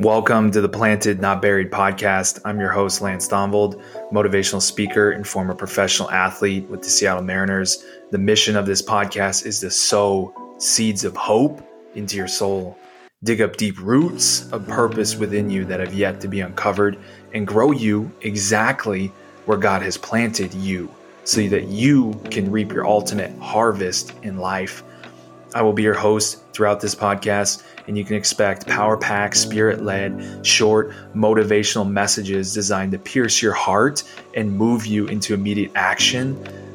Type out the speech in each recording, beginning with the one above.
Welcome to the Planted Not Buried podcast. I'm your host, Lance Thonvold, motivational speaker and former professional athlete with the Seattle Mariners. The mission of this podcast is to sow seeds of hope into your soul, dig up deep roots of purpose within you that have yet to be uncovered, and grow you exactly where God has planted you so that you can reap your ultimate harvest in life. I will be your host throughout this podcast, and you can expect power packed, spirit led, short, motivational messages designed to pierce your heart and move you into immediate action.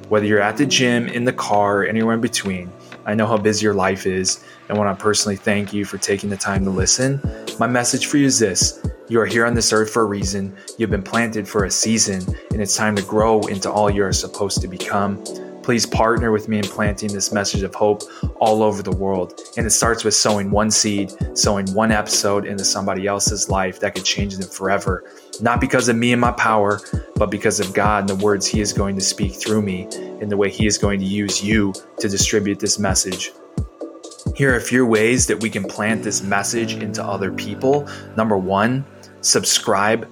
Whether you're at the gym, in the car, anywhere in between, I know how busy your life is, and want to personally thank you for taking the time to listen. My message for you is this you are here on this earth for a reason, you've been planted for a season, and it's time to grow into all you're supposed to become. Please partner with me in planting this message of hope all over the world. And it starts with sowing one seed, sowing one episode into somebody else's life that could change them forever. Not because of me and my power, but because of God and the words He is going to speak through me and the way He is going to use you to distribute this message. Here are a few ways that we can plant this message into other people. Number one, subscribe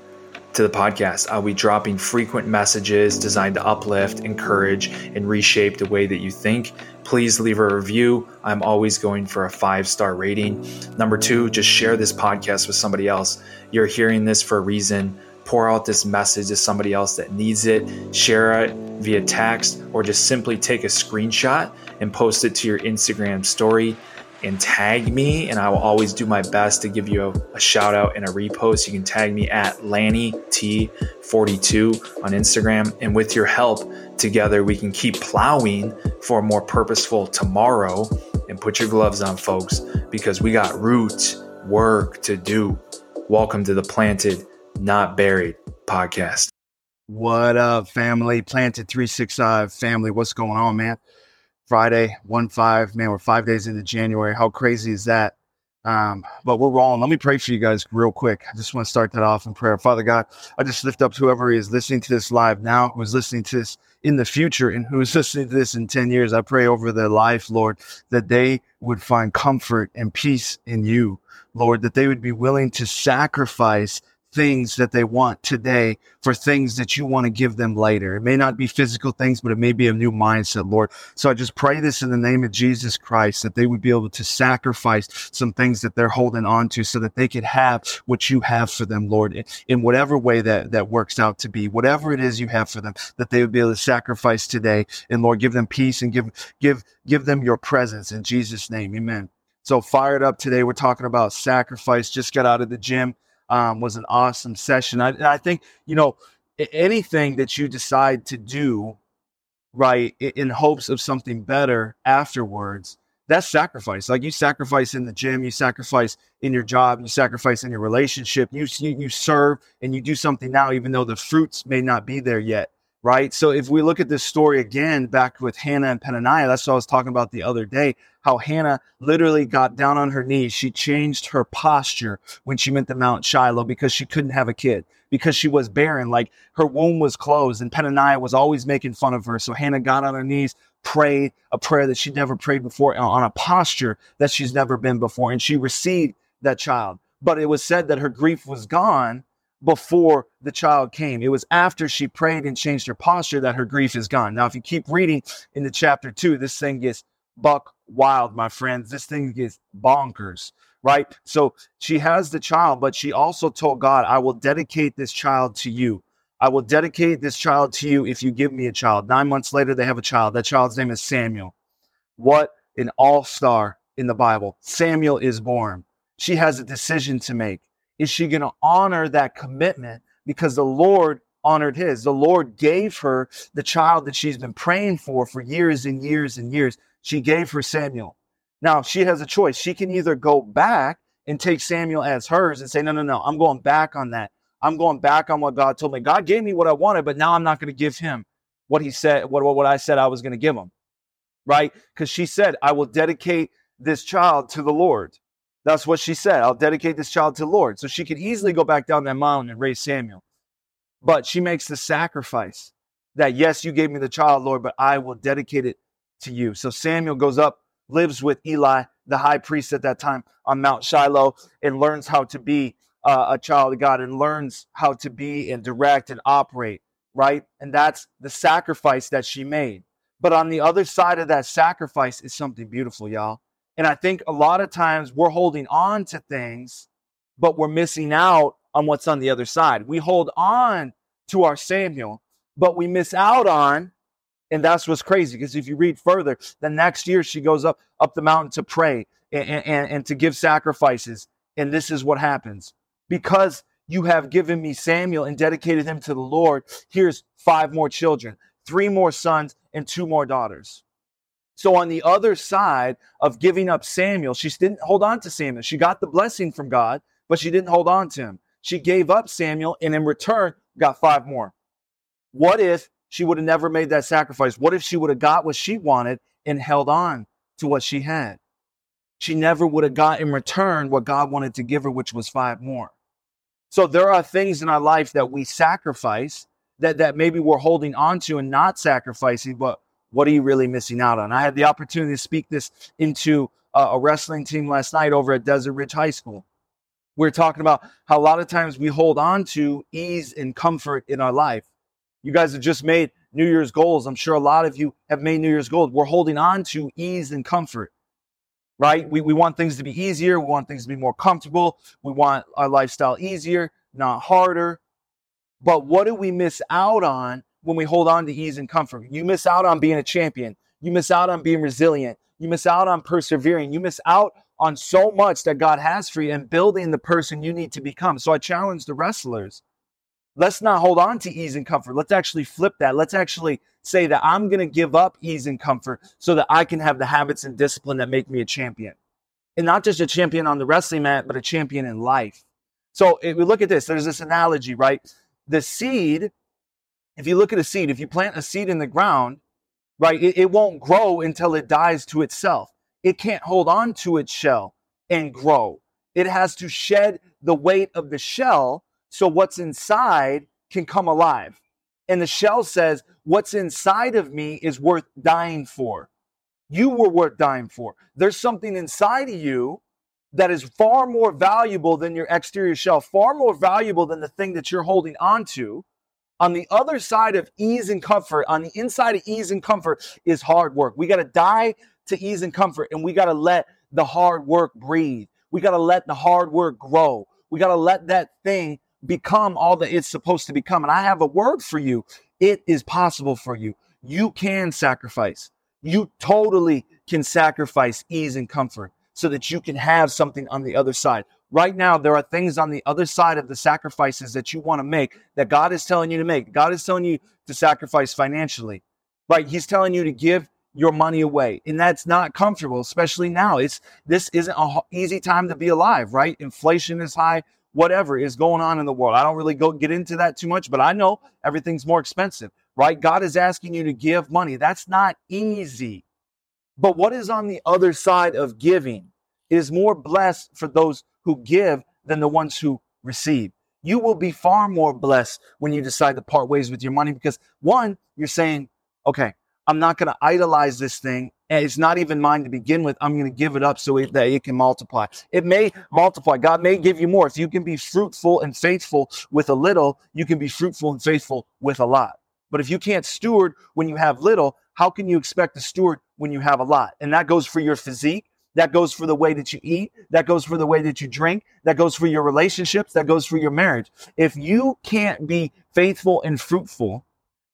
to the podcast. I'll be dropping frequent messages designed to uplift, encourage, and reshape the way that you think. Please leave a review. I'm always going for a five star rating. Number two, just share this podcast with somebody else. You're hearing this for a reason. Pour out this message to somebody else that needs it. Share it via text or just simply take a screenshot and post it to your Instagram story and tag me, and I will always do my best to give you a, a shout out and a repost. You can tag me at Lanny T42 on Instagram, and with your help, together we can keep plowing for a more purposeful tomorrow. And put your gloves on, folks, because we got root work to do. Welcome to the Planted, Not Buried podcast. What up, family? Planted 365 family. What's going on, man? Friday, one five. Man, we're five days into January. How crazy is that? Um, but we're rolling. Let me pray for you guys real quick. I just want to start that off in prayer. Father God, I just lift up whoever is listening to this live now, who is listening to this in the future, and who is listening to this in 10 years. I pray over their life, Lord, that they would find comfort and peace in you, Lord, that they would be willing to sacrifice things that they want today for things that you want to give them later. It may not be physical things, but it may be a new mindset, Lord. So I just pray this in the name of Jesus Christ that they would be able to sacrifice some things that they're holding on to so that they could have what you have for them, Lord, in whatever way that, that works out to be, whatever it is you have for them, that they would be able to sacrifice today. And Lord, give them peace and give, give, give them your presence in Jesus' name. Amen. So fired up today. We're talking about sacrifice. Just got out of the gym um, was an awesome session. I, I think, you know, anything that you decide to do, right, in hopes of something better afterwards, that's sacrifice. Like you sacrifice in the gym, you sacrifice in your job, you sacrifice in your relationship. You, you you serve and you do something now, even though the fruits may not be there yet right? So if we look at this story again back with Hannah and Peninnah, that's what I was talking about the other day, how Hannah literally got down on her knees. She changed her posture when she went to Mount Shiloh because she couldn't have a kid, because she was barren. Like her womb was closed and Peninnah was always making fun of her. So Hannah got on her knees, prayed a prayer that she'd never prayed before uh, on a posture that she's never been before. And she received that child. But it was said that her grief was gone before the child came. It was after she prayed and changed her posture that her grief is gone. Now, if you keep reading in the chapter two, this thing gets buck wild, my friends. This thing gets bonkers, right? So she has the child, but she also told God, I will dedicate this child to you. I will dedicate this child to you if you give me a child. Nine months later, they have a child. That child's name is Samuel. What an all star in the Bible. Samuel is born. She has a decision to make is she going to honor that commitment because the Lord honored his? The Lord gave her the child that she's been praying for for years and years and years. She gave her Samuel. Now she has a choice. She can either go back and take Samuel as hers and say, no, no, no, I'm going back on that. I'm going back on what God told me. God gave me what I wanted, but now I'm not going to give him what he said, what, what I said I was going to give him. Right? Because she said, I will dedicate this child to the Lord. That's what she said. I'll dedicate this child to the Lord. So she could easily go back down that mountain and raise Samuel. But she makes the sacrifice that, yes, you gave me the child, Lord, but I will dedicate it to you. So Samuel goes up, lives with Eli, the high priest at that time on Mount Shiloh, and learns how to be uh, a child of God and learns how to be and direct and operate, right? And that's the sacrifice that she made. But on the other side of that sacrifice is something beautiful, y'all. And I think a lot of times we're holding on to things, but we're missing out on what's on the other side. We hold on to our Samuel, but we miss out on, and that's what's crazy. Because if you read further, the next year she goes up up the mountain to pray and, and, and to give sacrifices. And this is what happens. Because you have given me Samuel and dedicated him to the Lord, here's five more children, three more sons, and two more daughters. So on the other side of giving up Samuel, she didn't hold on to Samuel. She got the blessing from God, but she didn't hold on to him. She gave up Samuel and in return got five more. What if she would have never made that sacrifice? What if she would have got what she wanted and held on to what she had? She never would have got in return what God wanted to give her, which was five more. So there are things in our life that we sacrifice that, that maybe we're holding on to and not sacrificing, but what are you really missing out on? I had the opportunity to speak this into a, wrestling team last night over at Desert Ridge High School. We we're talking about how a lot of times we hold on to ease and comfort in our life. You guys have just made New Year's goals. I'm sure a lot of you have made New Year's goals. We're holding on to ease and comfort, right? We, we want things to be easier. We want things to be more comfortable. We want our lifestyle easier, not harder. But what do we miss out on when we hold on to ease and comfort? You miss out on being a champion. You miss out on being resilient. You miss out on persevering. You miss out on so much that God has for you and building the person you need to become. So I challenge the wrestlers. Let's not hold on to ease and comfort. Let's actually flip that. Let's actually say that I'm going to give up ease and comfort so that I can have the habits and discipline that make me a champion. And not just a champion on the wrestling mat, but a champion in life. So if we look at this, there's this analogy, right? The seed, if you look at a seed, if you plant a seed in the ground, right, it, it won't grow until it dies to itself it can't hold on to its shell and grow. It has to shed the weight of the shell so what's inside can come alive. And the shell says, What's inside of me is worth dying for. You were worth dying for. There's something inside of you that is far more valuable than your exterior shell, far more valuable than the thing that you're holding on to. On the other side of ease and comfort, on the inside of ease and comfort is hard work. We got to die to ease and comfort. And we got to let the hard work breathe. We got to let the hard work grow. We got to let that thing become all that it's supposed to become. And I have a word for you. It is possible for you. You can sacrifice. You totally can sacrifice ease and comfort so that you can have something on the other side. Right now, there are things on the other side of the sacrifices that you want to make that God is telling you to make. God is telling you to sacrifice financially, right? He's telling you to give your money away and that's not comfortable especially now. It's this isn't an easy time to be alive right? Inflation is high whatever is going on in the world. I don't really go get into that too much but i know everything's more expensive right? God is asking you to give money. That's not easy. But what is on the other side of giving it is more blessed for those who give than the ones who receive you will be far more blessed when you decide to part ways with your money because one you're saying okay I'm not going to idolize this thing. And it's not even mine to begin with. I'm going to give it up so it, that it can multiply. It may multiply. God may give you more. If you can be fruitful and faithful with a little, you can be fruitful and faithful with a lot. But if you can't steward when you have little, how can you expect to steward when you have a lot? And that goes for your physique. That goes for the way that you eat. That goes for the way that you drink. That goes for your relationships. That goes for your marriage. If you can't be faithful and fruitful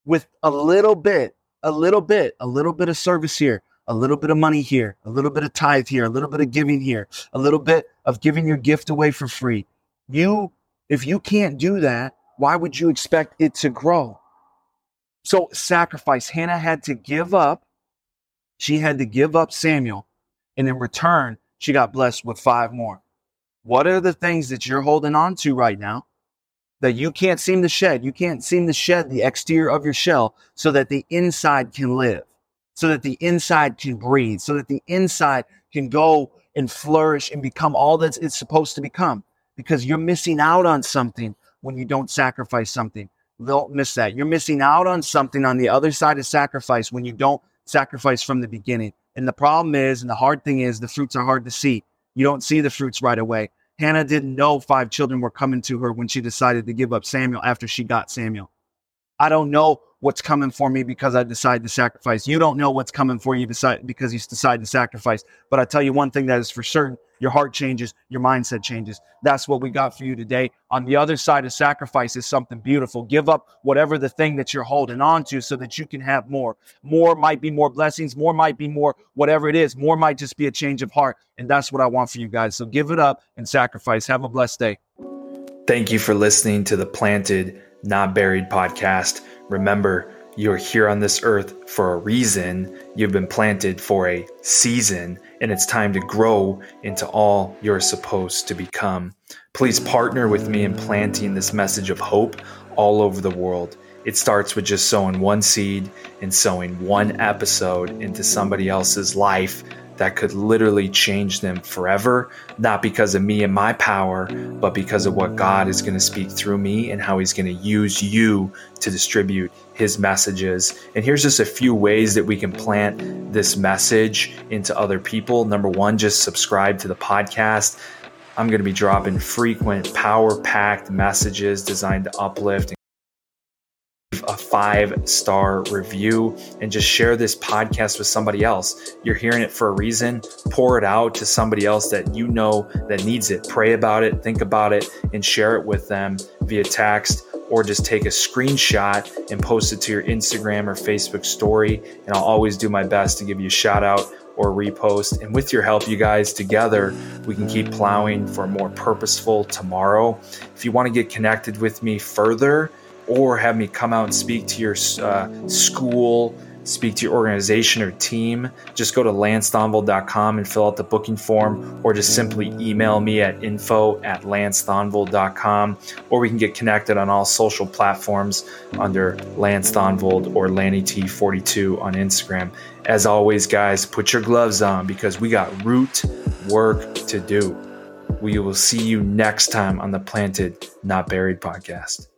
with a little bit, a little bit, a little bit of service here, a little bit of money here, a little bit of tithe here, a little bit of giving here, a little bit of giving your gift away for free. You, if you can't do that, why would you expect it to grow? So, sacrifice. Hannah had to give up. She had to give up Samuel. And in return, she got blessed with five more. What are the things that you're holding on to right now that you can't seem to shed. You can't seem to shed the exterior of your shell so that the inside can live, so that the inside can breathe, so that the inside can go and flourish and become all that it's supposed to become. Because you're missing out on something when you don't sacrifice something. Don't miss that. You're missing out on something on the other side of sacrifice when you don't sacrifice from the beginning. And the problem is, and the hard thing is, the fruits are hard to see. You don't see the fruits right away. Hannah didn't know five children were coming to her when she decided to give up Samuel after she got Samuel. I don't know what's coming for me because I decide to sacrifice. You don't know what's coming for you decide, because you decide to sacrifice. But I tell you one thing that is for certain your heart changes, your mindset changes. That's what we got for you today. On the other side of sacrifice is something beautiful. Give up whatever the thing that you're holding on to so that you can have more. More might be more blessings, more might be more whatever it is. More might just be a change of heart. And that's what I want for you guys. So give it up and sacrifice. Have a blessed day. Thank you for listening to the Planted, Not Buried podcast. Remember, you're here on this earth for a reason. You've been planted for a season, and it's time to grow into all you're supposed to become. Please partner with me in planting this message of hope all over the world. It starts with just sowing one seed and sowing one episode into somebody else's life that could literally change them forever, not because of me and my power, but because of what God is going to speak through me and how He's going to use you to distribute His messages. And here's just a few ways that we can plant this message into other people. Number one, just subscribe to the podcast. I'm going to be dropping frequent, power packed messages designed to uplift five star review and just share this podcast with somebody else. You're hearing it for a reason. Pour it out to somebody else that you know that needs it. Pray about it, think about it, and share it with them via text or just take a screenshot and post it to your Instagram or Facebook story. And I'll always do my best to give you a shout out or repost. And with your help, you guys, together, we can keep plowing for a more purposeful tomorrow. If you want to get connected with me further, or have me come out and speak to your uh, school, speak to your organization or team, just go to lancethonvold.com and fill out the booking form, or just simply email me at info at lancethonvold.com, or we can get connected on all social platforms under Lance Thonvold or LannyT42 on Instagram. As always, guys, put your gloves on because we got root work to do. We will see you next time on the Planted, Not Buried podcast.